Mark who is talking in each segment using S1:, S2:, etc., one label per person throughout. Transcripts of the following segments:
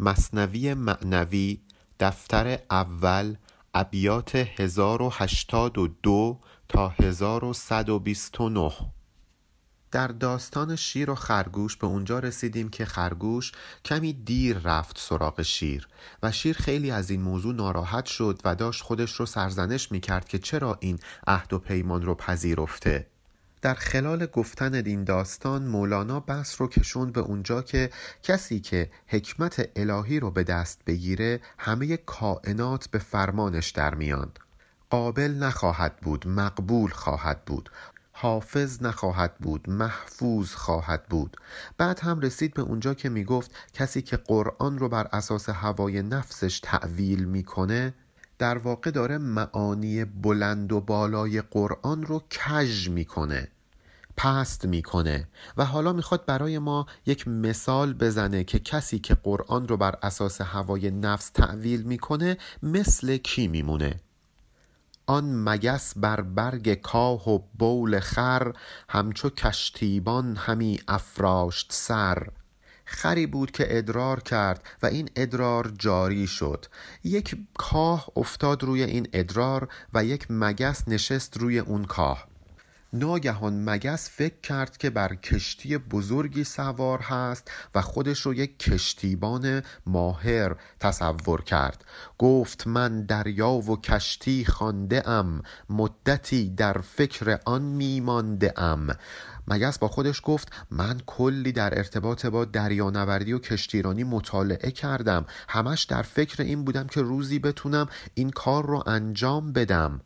S1: مصنوی معنوی دفتر اول ابیات 1082 تا 1129 در داستان شیر و خرگوش به اونجا رسیدیم که خرگوش کمی دیر رفت سراغ شیر و شیر خیلی از این موضوع ناراحت شد و داشت خودش رو سرزنش می‌کرد که چرا این عهد و پیمان رو پذیرفته. در خلال گفتن این داستان مولانا بحث رو کشوند به اونجا که کسی که حکمت الهی رو به دست بگیره همه کائنات به فرمانش در میان. قابل نخواهد بود مقبول خواهد بود. حافظ نخواهد بود محفوظ خواهد بود. بعد هم رسید به اونجا که می‌گفت کسی که قرآن رو بر اساس هوای نفسش تعویل می‌کنه در واقع داره معانی بلند و بالای قرآن رو کژ می‌کنه پست می‌کنه و حالا می‌خواد برای ما یک مثال بزنه که کسی که قرآن رو بر اساس هوای نفس تعویل می‌کنه مثل کی میمونه. آن مگس بر برگ کاه و بول خر همچو کشتیبان همی افراشت سر. خری بود که ادرار کرد و این ادرار جاری شد. یک کاه افتاد روی این ادرار و یک مگس نشست روی اون کاه. ناگهان مگس فکر کرد که بر کشتی بزرگی سوار هست و خودش رو یک کشتیبان ماهر تصور کرد. گفت من دریا و کشتی خانده ام مدتی در فکر آن میمانده ام مگس با خودش گفت من کلی در ارتباط با دریانوردی و کشتیرانی مطالعه کردم. همش در فکر این بودم که روزی بتونم این کار رو انجام بدم.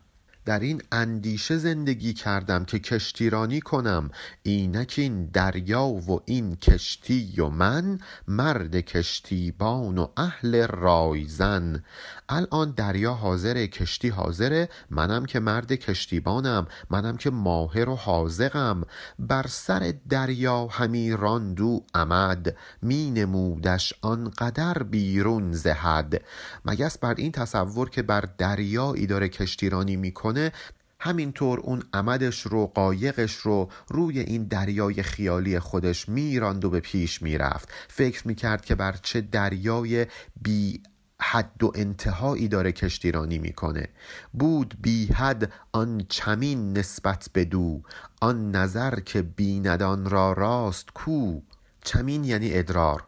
S1: در این اندیشه زندگی کردم که کشتیرانی کنم. اینک این دریا و این کشتی و من مرد کشتیبان و اهل رایزن. الان دریا حاضره کشتی حاضره. منم که مرد کشتیبانم. منم که ماهر و حاضقم بر سر دریا همی راندو امد می نمودش آنقدر بیرون زهد. مگس بر این تصور که بر دریایی داره کشتیرانی می‌کنه همینطور اون عمدش رو قایقش رو روی این دریای خیالی خودش میراند و به پیش می‌رفت. فکر می‌کرد که بر چه دریای بی حد و انتهایی داره کشتیرانی می‌کنه. بود بی حد آن چمین نسبت به دو آن نظر که بیندان را راست کو. چمین یعنی ادرار.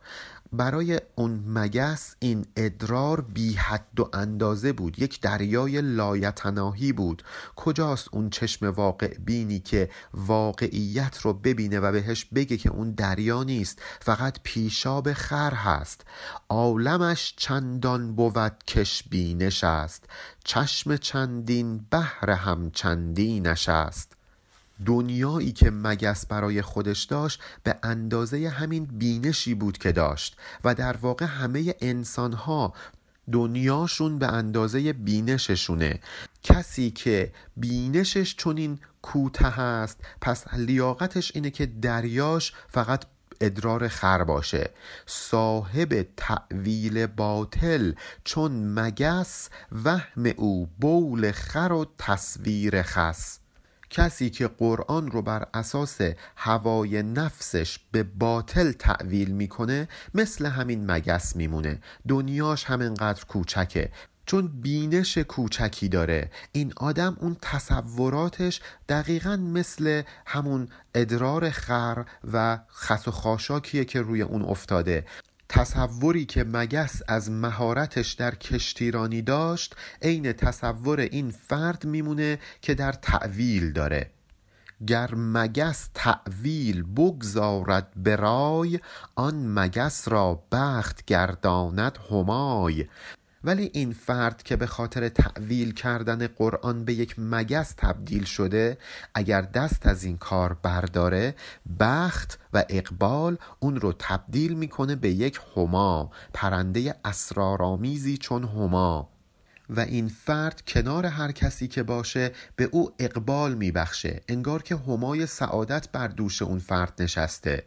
S1: برای اون مگس این ادرار بی حد و اندازه بود. یک دریای لایتناهی بود. کجاست اون چشم واقع بینی که واقعیت رو ببینه و بهش بگه که اون دریا نیست؟ فقط پیشاب خر هست. عالمش چندان بود کش بینش است چشم چندین بهر هم چندینش است. دنیایی که مگس برای خودش داشت به اندازه همین بینشی بود که داشت و در واقع همه انسانها دنیاشون به اندازه بینششونه. کسی که بینشش چنین کوته است پس لیاقتش اینه که دریاش فقط ادرار خر باشه. صاحب تعویل باطل چون مگس وهم او بول خر و تصویر خس. کسی که قرآن رو بر اساس هوای نفسش به باطل تعویل می‌کنه مثل همین مگس میمونه. دنیاش همینقدر کوچکه. چون بینش کوچکی داره. این آدم اون تصوراتش دقیقا مثل همون ادرار خر و خس و خاشاکیه که روی اون افتاده. تصوری که مگس از مهارتش در کشتیرانی داشت عین تصور این فرد میمونه که در تعویل داره. گر مگس تعویل بگذارد برای آن مگس را بخت گرداند همای. ولی این فرد که به خاطر تعویل کردن قرآن به یک مگس تبدیل شده اگر دست از این کار برداره بخت و اقبال اون رو تبدیل می‌کنه به یک هما پرنده اسرارآمیزی چون هما. و این فرد کنار هر کسی که باشه به او اقبال میبخشه انگار که همای سعادت بر دوش اون فرد نشسته.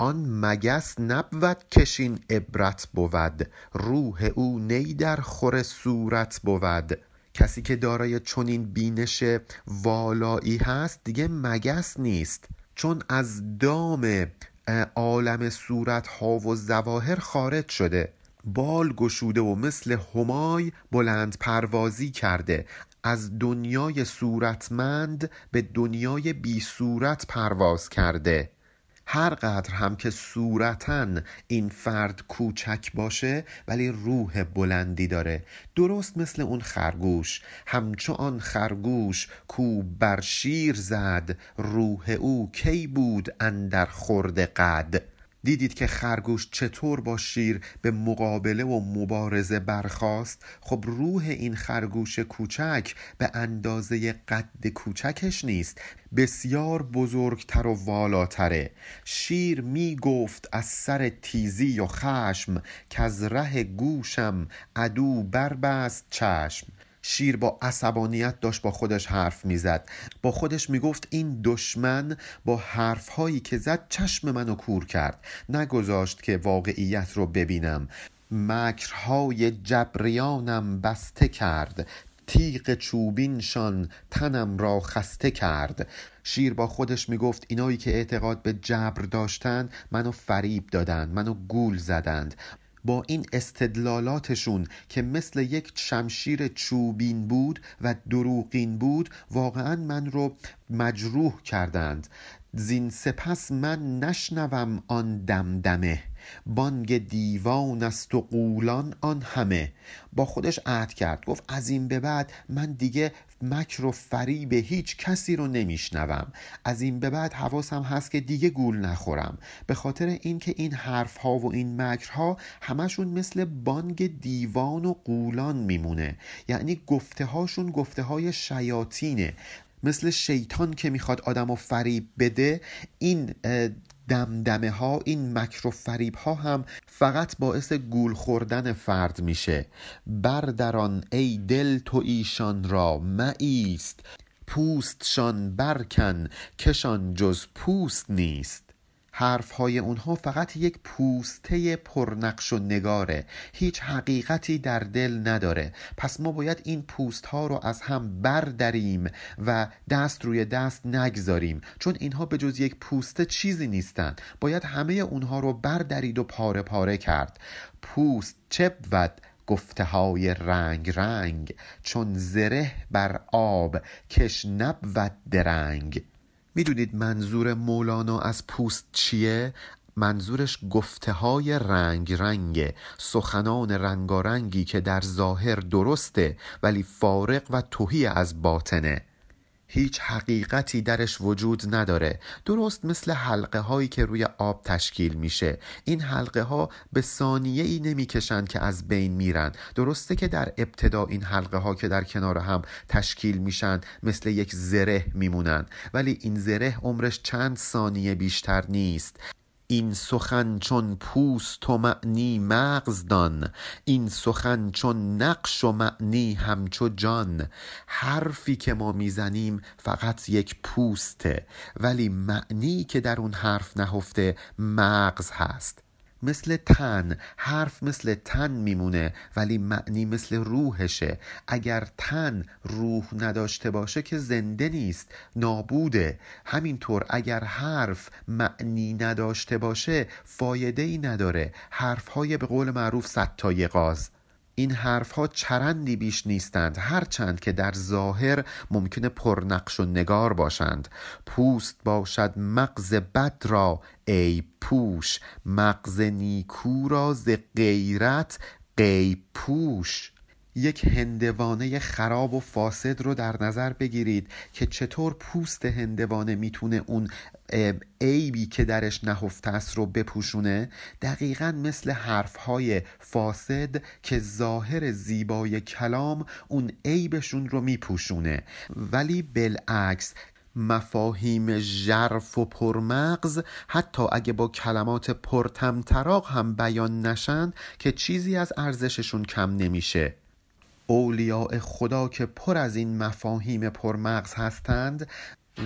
S1: آن مگس نبود کشین عبرت بود. روح او نی در خور صورت بود. کسی که دارای چنین بینش والایی هست دیگه مگس نیست. چون از دام عالم صورت ها و زواهر خارج شده. بال گشوده و مثل همای بلند پروازی کرده. از دنیای صورتمند به دنیای بی صورت پرواز کرده. هر قدر هم که صورتا این فرد کوچک باشه ولی روح بلندی داره. درست مثل اون خرگوش. همچو آن خرگوش کو بر شیر زد روح او کی بود اندر خورد قد؟ دیدید که خرگوش چطور با شیر به مقابله و مبارزه برخاست؟ خب روح این خرگوش کوچک به اندازه قد کوچکش نیست بسیار بزرگتر و والاتره. شیر می گفت از سر تیزی و خشم که از ره گوشم عدو بربست چشم. شیر با عصبانیت داشت با خودش حرف می‌زد. با خودش می‌گفت این دشمن با حرفهایی که زد چشم منو کور کرد. نگذاشت که واقعیت رو ببینم. مکرهای جبریانم بسته کرد. تیغ چوبینشان تنم را خسته کرد. شیر با خودش می‌گفت اینایی که اعتقاد به جبر داشتند منو فریب دادند منو گول زدند. با این استدلالاتشون که مثل یک شمشیر چوبین بود و دروغین بود واقعا من رو مجروح کردند. زین سپس من نشنوم آن دمدمه. بانگ دیوان است و قولان آن همه. با خودش عهد کرد. گفت از این به بعد من دیگه مکر و فریب هیچ کسی رو نمیشنوم. از این به بعد حواسم هست که دیگه گول نخورم. به خاطر اینکه این حرف ها و این مکرها همشون مثل بانگ دیوان و قولان میمونه. یعنی گفته هاشون گفته های شیاطینه. مثل شیطان که می‌خواد آدم و فریب بده این دمدمه ها این مکر و فریب ها هم فقط باعث گول خوردن فرد میشه. بردران ای دل تو ایشان را مایست پوستشان برکن کشان جز پوست نیست. حرف های اونها فقط یک پوسته پرنقش و نگاره. هیچ حقیقتی در دل نداره. پس ما باید این پوست ها رو از هم برداریم و دست روی دست نگذاریم. چون اینها به جز یک پوسته چیزی نیستند. باید همه اونها رو بردارید و پاره پاره کرد. پوست چه بود؟ گفته های رنگ رنگ. چون زره بر آب کش نبود درنگ. می‌دونید منظور مولانا از پوست چیه؟ منظورش گفته های رنگ رنگ سخنان رنگارنگی که در ظاهر درسته ولی فارق و توهی از باطنه هیچ حقیقتی درش وجود نداره. درست مثل حلقه هایی که روی آب تشکیل میشه. این حلقه ها به ثانیه ای نمی‌کشند که از بین میرن. درسته که در ابتدا این حلقه ها که در کنار هم تشکیل میشن مثل یک زره میمونن. ولی این زره عمرش چند ثانیه بیشتر نیست. این سخن چون پوست و معنی مغز دان این سخن چون نقش و معنی همچو جان. حرفی که ما می‌زنیم فقط یک پوسته ولی معنی که در اون حرف نهفته مغز هست. مثل تن حرف مثل تن میمونه ولی معنی مثل روحشه. اگر تن روح نداشته باشه که زنده نیست نابوده. همینطور اگر حرف معنی نداشته باشه فایده ای نداره. حرف های به قول معروف ستای غاز این حرف ها چرندی بیش نیستند هرچند که در ظاهر ممکنه پرنقش و نگار باشند. پوست باشد مغز بد را ای پوش مغز نیکو را ز غیرت غیب پوش. یک هندوانه خراب و فاسد رو در نظر بگیرید که چطور پوست هندوانه می‌تونه اون عیبی که درش نهفته است رو بپوشونه؟ دقیقا مثل حرفهای فاسد که ظاهر زیبای کلام اون عیبشون رو میپوشونه. ولی بالعکس مفاهیم ژرف و پرمغز حتی اگه با کلمات پرتمطراق هم بیان نشند که چیزی از ارزششون کم نمیشه. اولیاء خدا که پر از این مفاهیم پرمغز هستند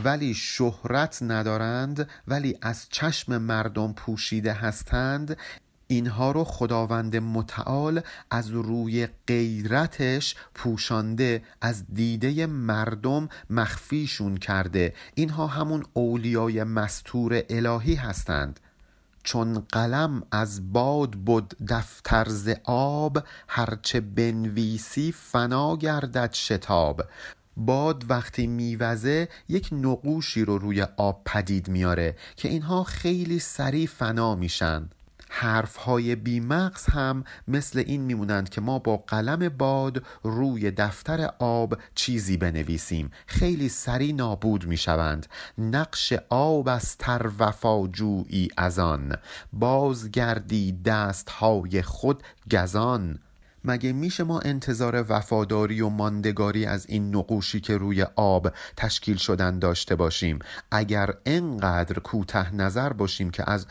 S1: ولی شهرت ندارند ولی از چشم مردم پوشیده هستند اینها رو خداوند متعال از روی غیرتش پوشانده از دیده مردم مخفیشون کرده. اینها همون اولیای مستور الهی هستند. چون قلم از باد بد دفتر ز آب هرچه بنویسی فنا گردد شتاب. باد وقتی میوزه یک نقوشی رو روی آب پدید میاره که اینها خیلی سریع فنا میشن. حرف های بیمغز هم مثل این میمونند که ما با قلم باد روی دفتر آب چیزی بنویسیم. خیلی سری نابود می‌شوند. نقش آب از تر وفاجویی از آن. بازگردی دست های خود گزان. مگه میشه ما انتظار وفاداری و ماندگاری از این نقوشی که روی آب تشکیل شدن داشته باشیم؟ اگر انقدر کوته نظر باشیم که از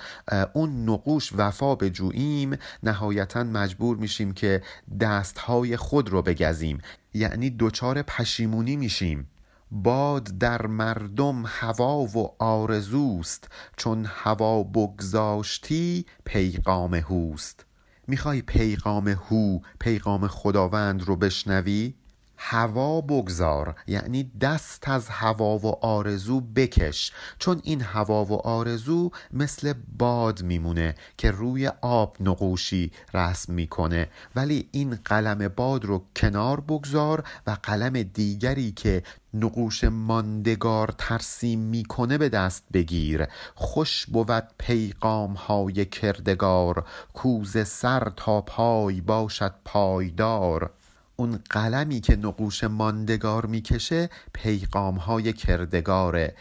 S1: اون نقوش وفا بجوییم نهایتا مجبور میشیم که دستهای خود رو بگذیم یعنی دچار پشیمونی میشیم. باد در مردم هوا و آرزوست چون هوا بگذاشتی پیغام هوست. می‌خوای پیغام هو پیغام خداوند رو بشنوی؟ هوا بگذار یعنی دست از هوا و آرزو بکش چون این هوا و آرزو مثل باد میمونه که روی آب نقوشی رسم می‌کنه. ولی این قلم باد رو کنار بگذار و قلم دیگری که نقوش ماندگار ترسیم می‌کنه به دست بگیر. خوش بود پیغام های کردگار کوز سر تا پای باشد پایدار. اون قلمی که نقوش ماندگار می‌کشه پیغام های کردگاره.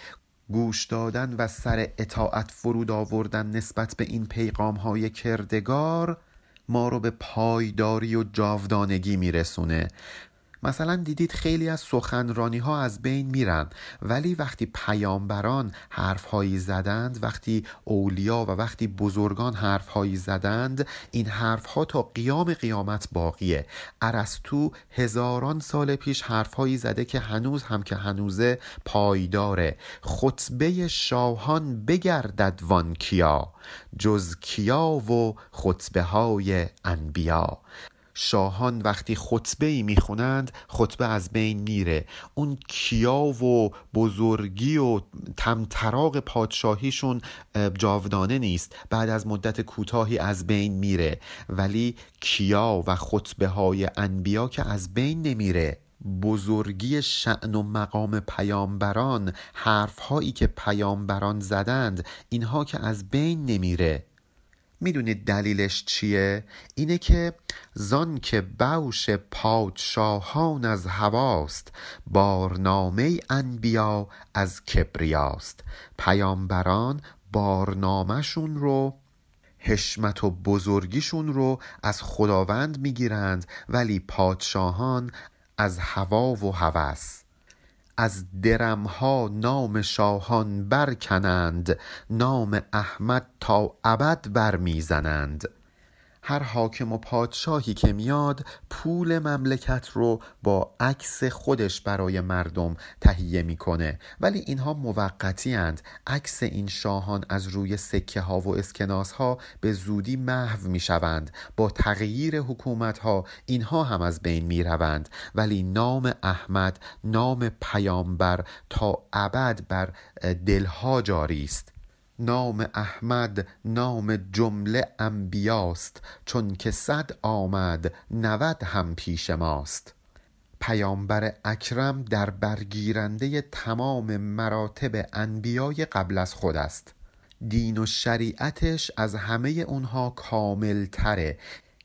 S1: گوش دادن و سر اطاعت فرود آوردن نسبت به این پیغام های کردگار ما رو به پایداری و جاودانگی میرسونه. مثلا دیدید خیلی از سخنرانی ها از بین میرن ولی وقتی پیامبران حرفهایی زدند وقتی اولیا و وقتی بزرگان حرفهایی زدند این حرفها تا قیام قیامت باقیه. ارسطو هزاران سال پیش حرفهایی زده که هنوز هم که هنوزه پایداره. خطبه شاهان بگردد وان کیا جز کیا و خطبه های انبیا. شاهان وقتی خطبه ای می‌خونند خطبه از بین میره. اون کیا و بزرگی و تمطراق پادشاهیشون جاودانه نیست. بعد از مدت کوتاهی از بین میره. ولی کیا و خطبه های انبیا که از بین نمیره. بزرگی شعن و مقام پیامبران حرفهایی که پیامبران زدند اینها که از بین نمیره. می‌دونید دلیلش چیه؟ اینه که زان که بوش پادشاهان از هواست بارنامه انبیا از کبریاست پیامبران بارنامهشون رو حشمت و بزرگیشون رو از خداوند می‌گیرند ولی پادشاهان از هوا و هوس از درمها نام شاهان برکنند نام احمد تا ابد برمیزنند. هر حاکم و پادشاهی که میاد پول مملکت رو با عکس خودش برای مردم تهیه می‌کنه. ولی اینها موقتی اند عکس این شاهان از روی سکه ها و اسکناس ها به زودی محو می‌شوند. با تغییر حکومت ها اینها هم از بین می‌روند. ولی نام احمد نام پیامبر تا ابد بر دلها جاری است. نام احمد نام جمله انبیاست چون که صد آمد نود هم پیش ماست. پیامبر اکرم در برگیرنده تمام مراتب انبیای قبل از خود است. دین و شریعتش از همه اونها کامل تره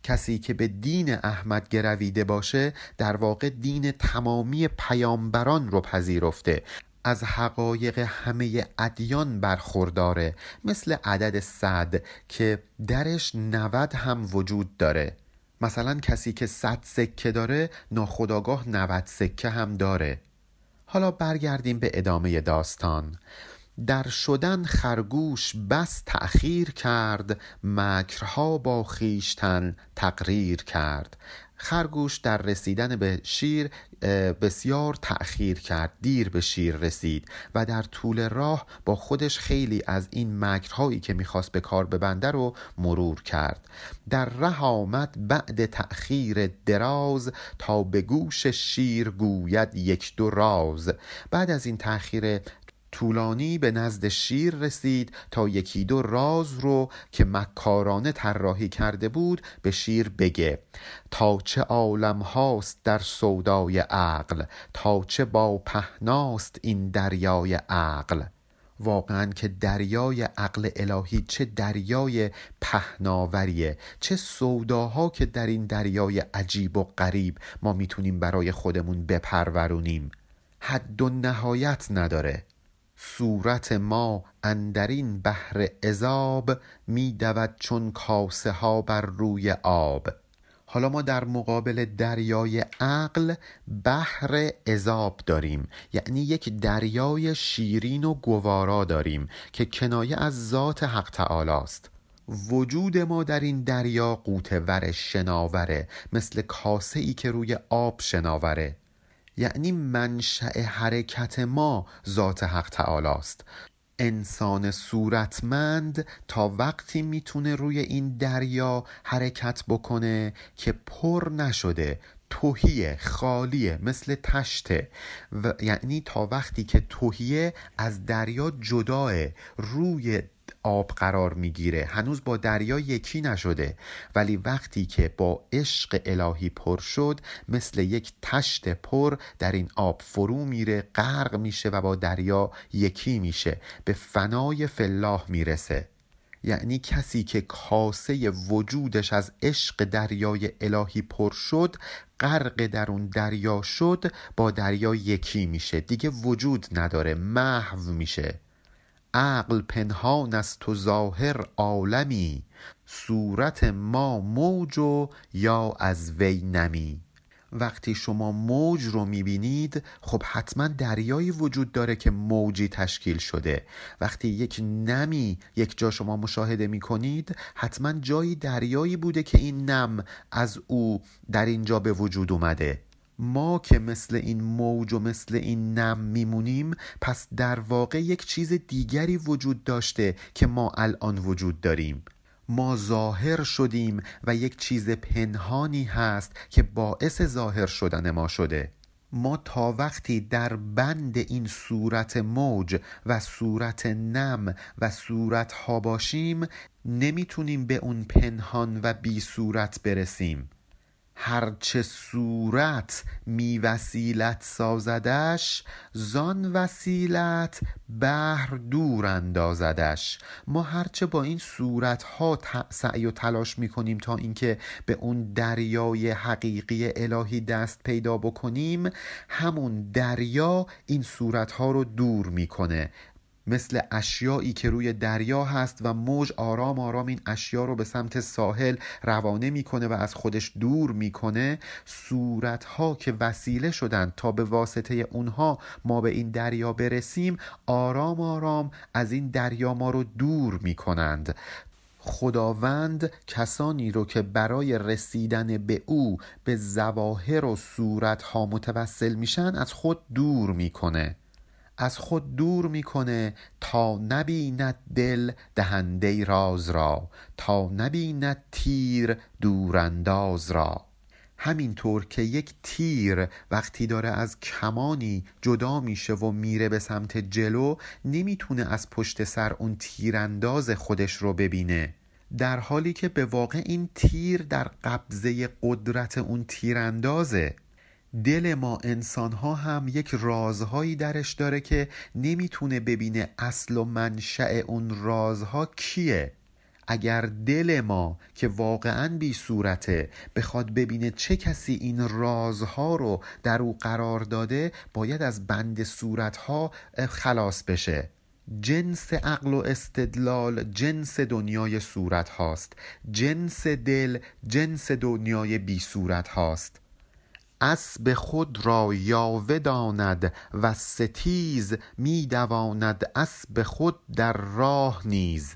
S1: کسی که به دین احمد گرویده باشه در واقع دین تمامی پیامبران رو پذیرفته. از حقایق همه ادیان برخورداره مثل عدد صد که درش نود هم وجود داره. مثلا کسی که صد سکه داره ناخداگاه نود سکه هم داره. حالا برگردیم به ادامه داستان. در شدن خرگوش بس تأخیر کرد مکرها با خیشتن تقریر کرد. خرگوش در رسیدن به شیر بسیار تأخیر کرد دیر به شیر رسید و در طول راه با خودش خیلی از این مکرهایی که می‌خواست به کار ببنده رو مرور کرد. در ره آمد بعد تأخیر دراز تا به گوش شیر گوید یک دو راز. بعد از این تأخیر طولانی به نزد شیر رسید تا یکی دو راز رو که مکارانه طراحی کرده بود به شیر بگه. تا چه عالم هاست در سودای عقل تا چه با پهناست این دریای عقل. واقعا که دریای عقل الهی چه دریای پهناوریه چه سوداها که در این دریای عجیب و غریب ما می‌تونیم برای خودمون بپرورونیم. حد و نهایت نداره. صورت ما اندرین بحر عذاب می دود چون کاسه ها بر روی آب. حالا ما در مقابل دریای عقل بحر عذاب داریم. یعنی یک دریای شیرین و گوارا داریم که کنایه از ذات حق تعالی است. وجود ما در این دریا قوتور شناوره مثل کاسه ای که روی آب شناوره. یعنی منشأ حرکت ما ذات حق تعالی است انسان صورتمند تا وقتی می‌تونه روی این دریا حرکت بکنه که پر نشده توهیه خالیه مثل تشته و یعنی تا وقتی که توهیه از دریا جداه روی آب قرار می‌گیره. هنوز با دریا یکی نشده ولی وقتی که با عشق الهی پر شد مثل یک تشت پر در این آب فرو میره غرق میشه و با دریا یکی میشه به فنای فلاح می‌رسه. یعنی کسی که کاسه وجودش از عشق دریای الهی پر شد غرق در اون دریا شد با دریا یکی میشه. دیگه وجود نداره محو میشه. عقل پنهان است و ظاهر عالمی صورت ما موج و یا از وی نمی. وقتی شما موج رو می‌بینید خب حتما دریایی وجود داره که موجی تشکیل شده. وقتی یک نمی یک جا شما مشاهده می‌کنید حتما جایی دریایی بوده که این نم از او در اینجا به وجود اومده. ما که مثل این موج و مثل این نم میمونیم پس در واقع یک چیز دیگری وجود داشته که ما الان وجود داریم. ما ظاهر شدیم و یک چیز پنهانی هست که باعث ظاهر شدن ما شده. ما تا وقتی در بند این صورت موج و صورت نم و صورت ها باشیم نمی‌تونیم به اون پنهان و بی صورت برسیم. هرچه صورت می وسیلت سازدش زان وسیلت بهر دور اندازدش. ما هرچه با این صورت ها سعی و تلاش می کنیم تا اینکه به اون دریای حقیقی الهی دست پیدا بکنیم همون دریا این صورت ها رو دور می‌کنه. مثل اشیایی که روی دریا هست و موج آرام آرام این اشیا رو به سمت ساحل روانه می‌کنه و از خودش دور می‌کنه صورتها که وسیله شدن تا به واسطه اونها ما به این دریا برسیم آرام آرام از این دریا ما رو دور می‌کنند. خداوند کسانی رو که برای رسیدن به او به زواهر و صورتها متوسل میشن از خود دور می‌کنه. از خود دور می‌کنه تا نبیند دل دهنده راز را تا نبیند تیر دورانداز را. همینطور که یک تیر وقتی داره از کمانی جدا میشه و میره به سمت جلو نمی‌تونه از پشت سر اون تیرانداز خودش رو ببینه. در حالی که به واقع این تیر در قبضه قدرت اون تیراندازه. دل ما انسان ها هم یک رازهایی درش داره که نمی‌تونه ببینه اصل و منشأ اون رازها کیه. اگر دل ما که واقعا بی صورته بخواد ببینه چه کسی این رازها رو در او قرار داده باید از بند صورتها خلاص بشه. جنس عقل و استدلال جنس دنیای صورت هاست جنس دل جنس دنیای بی صورت هاست اسب خود را یاوه داند و ستیز می دواند اسب خود در راه نیز.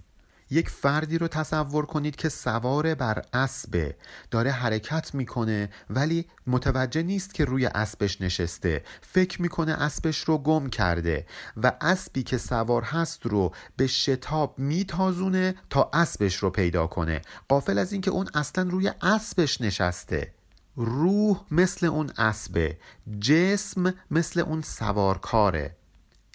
S1: یک فردی رو تصور کنید که سوار بر اسبه داره حرکت می‌کنه ولی متوجه نیست که روی اسبش نشسته. فکر می‌کنه اسبش رو گم کرده و اسبی که سوار هست رو به شتاب میتازونه تا اسبش رو پیدا کنه. قافل از اینکه اون اصلا روی اسبش نشسته. روح مثل اون اسبه جسم مثل اون سوارکاره.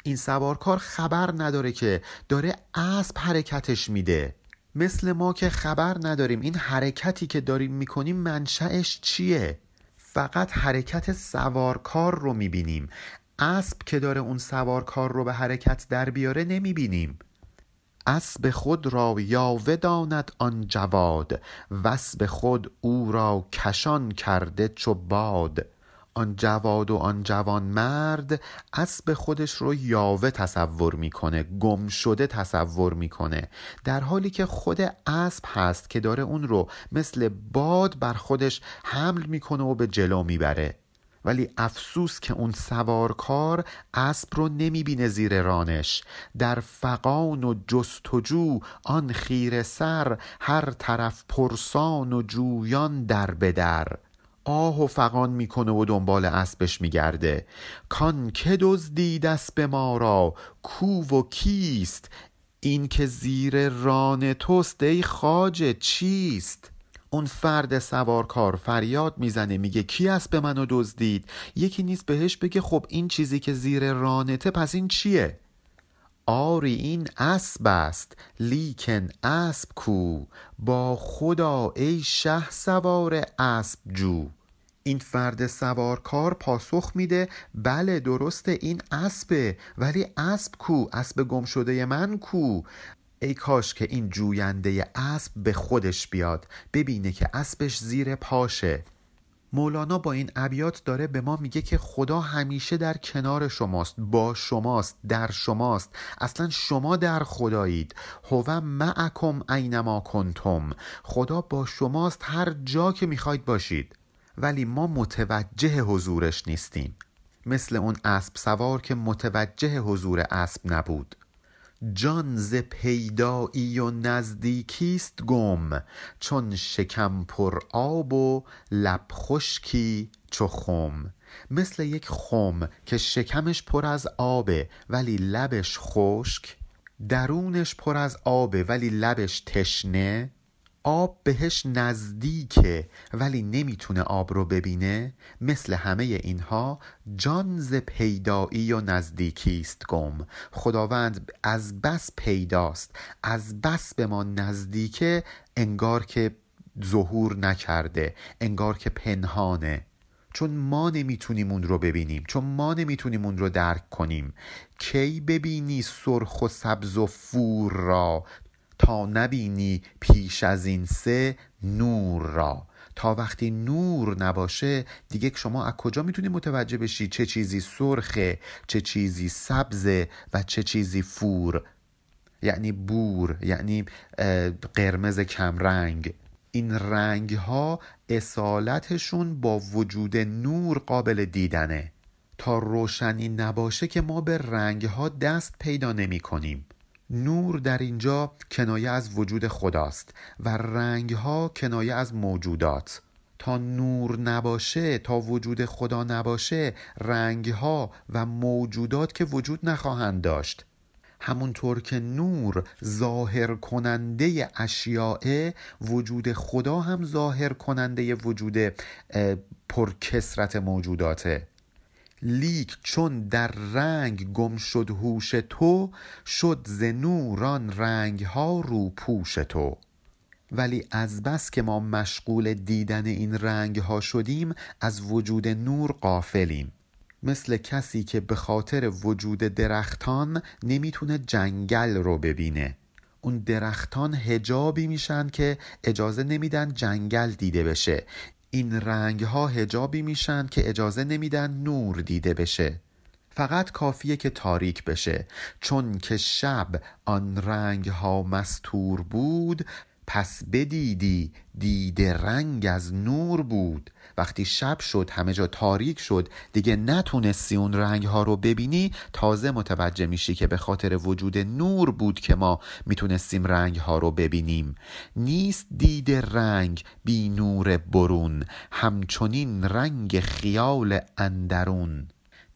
S1: این سوارکار خبر نداره که داره اسب حرکتش میده. مثل ما که خبر نداریم این حرکتی که داریم می‌کنیم منشأش چیه؟ فقط حرکت سوارکار رو می‌بینیم. اسب که داره اون سوارکار رو به حرکت در بیاره نمی‌بینیم. اسب خود را یاوه داند آن جواد واسب خود او را کشان کرده چو باد. آن جواد و آن جوان مرد اسب خودش رو یاوه تصور می‌کنه گم شده تصور می‌کنه. در حالی که خود اسب هست که داره اون رو مثل باد بر خودش حمل می‌کنه و به جلو می‌بره. ولی افسوس که اون سوارکار اسب رو نمی‌بینه زیر رانش. در فقان و جستجو آن خیر سر هر طرف پرسان و جویان در بدر آه و فقان می‌کنه و دنبال اسبش میگرده. کان که دزدید اسب ما را؟ کو و کیست؟ این که زیر ران توست ای خواجه چیست؟ اون فرد سوارکار فریاد می‌زنه میگه کی اسب منو دزدید؟ یکی نیست بهش بگه خب این چیزی که زیر رانته پس این چیه؟ آری این اسب است لیکن اسب کو؟ با خدا ای شه سوار اسب جو. این فرد سوارکار پاسخ میده بله درسته این اسبه ولی اسب کو؟ اسب گم شده من کو؟ ای کاش که این جوینده اسب به خودش بیاد ببینه که اسبش زیر پاشه. مولانا با این ابیات داره به ما میگه که خدا همیشه در کنار شماست با شماست در شماست. اصلا شما در خدایید. هو معکم اینما کنتم. خدا با شماست هر جا که می‌خواید باشید. ولی ما متوجه حضورش نیستیم. مثل اون اسب سوار که متوجه حضور اسب نبود. جان ز پیدایی و نزدیکیست گم چون شکم پر آب و لب خشکی چو خم. مثل یک خم که شکمش پر از آبه ولی لبش خشک درونش پر از آبه ولی لبش تشنه. آب بهش نزدیکه ولی نمی‌تونه آب رو ببینه. مثل همه اینها جان ز پیدایی و نزدیکی است گم خداوند از بس پیداست از بس به ما نزدیکه انگار که ظهور نکرده انگار که پنهانه. چون ما نمی‌تونیم اون رو ببینیم چون ما نمی‌تونیم اون رو درک کنیم. کی ببینی سرخ و سبز و فور را؟ تا نبینی پیش از این سه نور را. تا وقتی نور نباشه دیگه شما از کجا می‌تونی متوجه بشی چه چیزی سرخه چه چیزی سبزه و چه چیزی فور؟ یعنی بور یعنی قرمز کمرنگ. این رنگ ها اصالتشون با وجود نور قابل دیدنه. تا روشنی نباشه که ما به رنگ ها دست پیدا نمی کنیم نور در اینجا کنایه از وجود خداست و رنگ ها کنایه از موجودات. تا نور نباشه تا وجود خدا نباشه رنگ ها و موجودات که وجود نخواهند داشت. همونطور که نور ظاهر کننده اشیاء وجود خدا هم ظاهر کننده وجود پرکسرت موجوداته. لیک چون در رنگ گم شد هوش تو شد ز نوران رنگ ها رو پوش تو. ولی از بس که ما مشغول دیدن این رنگ ها شدیم از وجود نور قافلیم مثل کسی که به خاطر وجود درختان نمی‌تونه جنگل رو ببینه. اون درختان هجابی میشن که اجازه نمیدن جنگل دیده بشه. این رنگ ها هجابی میشن که اجازه نمیدن نور دیده بشه. فقط کافیه که تاریک بشه. چون که شب آن رنگ ها مستور بود پس بدیدی دیده رنگ از نور بود. وقتی شب شد همه جا تاریک شد. دیگه نتونستی اون رنگ ها رو ببینی. تازه متوجه میشی که به خاطر وجود نور بود که ما می‌تونستیم رنگ ها رو ببینیم. نیست دید رنگ بی نور برون همچنین رنگ خیال اندرون.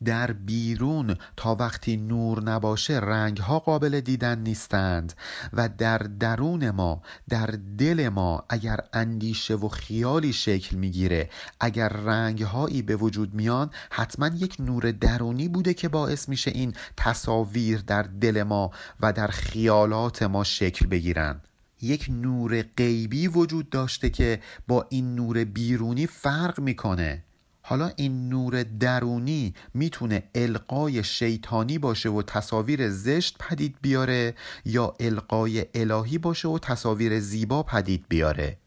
S1: در بیرون تا وقتی نور نباشه رنگ ها قابل دیدن نیستند و در درون ما در دل ما اگر اندیشه و خیالی شکل می‌گیره اگر رنگ هایی به وجود میان حتما یک نور درونی بوده که باعث میشه این تصاویر در دل ما و در خیالات ما شکل بگیرن. یک نور غیبی وجود داشته که با این نور بیرونی فرق می‌کنه. حالا این نور درونی می‌تونه القای شیطانی باشه و تصاویر زشت پدید بیاره یا القای الهی باشه و تصاویر زیبا پدید بیاره.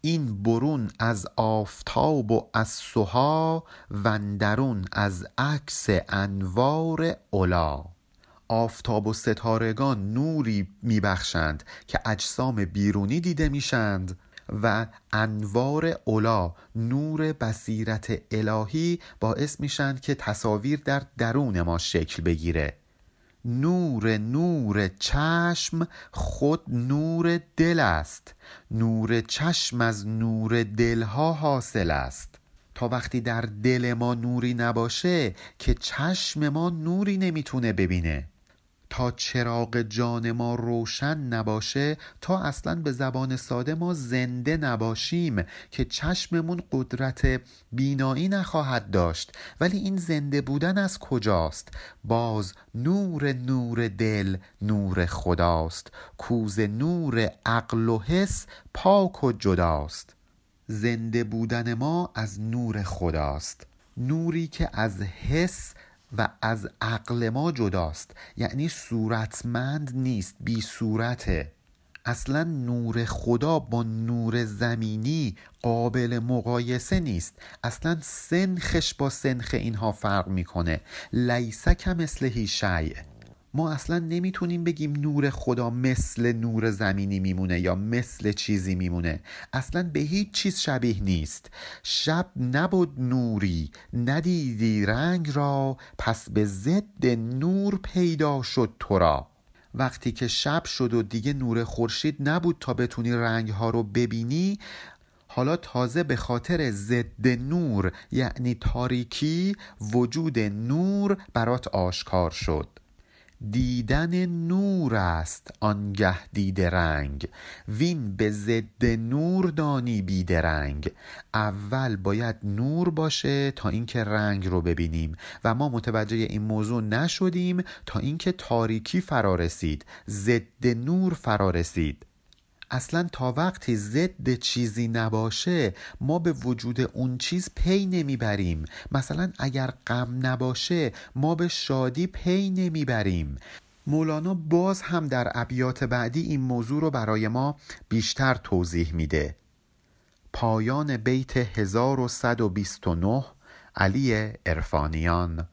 S1: این برون از آفتاب و از سوها و درون از عکس انوار اولا آفتاب و ستارگان نوری میبخشند که اجسام بیرونی دیده میشند. و انوار اولا نور بصیرت الهی باعث میشن که تصاویر در درون ما شکل بگیره. نور نور چشم خود نور دل است. نور چشم از نور دلها حاصل است. تا وقتی در دل ما نوری نباشه که چشم ما نوری نمی‌تونه ببینه. تا چراغ جان ما روشن نباشه تا اصلا به زبان ساده ما زنده نباشیم که چشممون قدرت بینایی نخواهد داشت. ولی این زنده بودن از کجاست؟ باز نور نور دل نور خداست. کوز نور عقل و حس پاک و جداست. زنده بودن ما از نور خداست. نوری که از حس و از عقل ما جداست. یعنی صورتمند نیست بی صورته. اصلا نور خدا با نور زمینی قابل مقایسه نیست. اصلا سنخش با سنخ اینها فرق می‌کنه. لیسه مثل شیء. ما اصلا نمی‌تونیم بگیم نور خدا مثل نور زمینی میمونه یا مثل چیزی میمونه. اصلا به هیچ چیز شبیه نیست. شب نبود نوری ندیدی رنگ را پس به ضد نور پیدا شد تو را. وقتی که شب شد و دیگه نور خورشید نبود تا بتونی رنگ ها رو ببینی حالا تازه به خاطر ضد نور یعنی تاریکی وجود نور برات آشکار شد. دیدن نور است آنگه دیده رنگ. وین به ضد نور دانی بیدرنگ اول باید نور باشه تا اینکه رنگ رو ببینیم و ما متوجه این موضوع نشدیم تا اینکه تاریکی فرا رسید ضد نور فرا رسید. اصلا تا وقتی ضد چیزی نباشه ما به وجود اون چیز پی نمی‌بریم. مثلا اگر غم نباشه ما به شادی پی نمی‌بریم. مولانا باز هم در ابیات بعدی این موضوع رو برای ما بیشتر توضیح میده. پایان بیت 1129 علی ارفانیان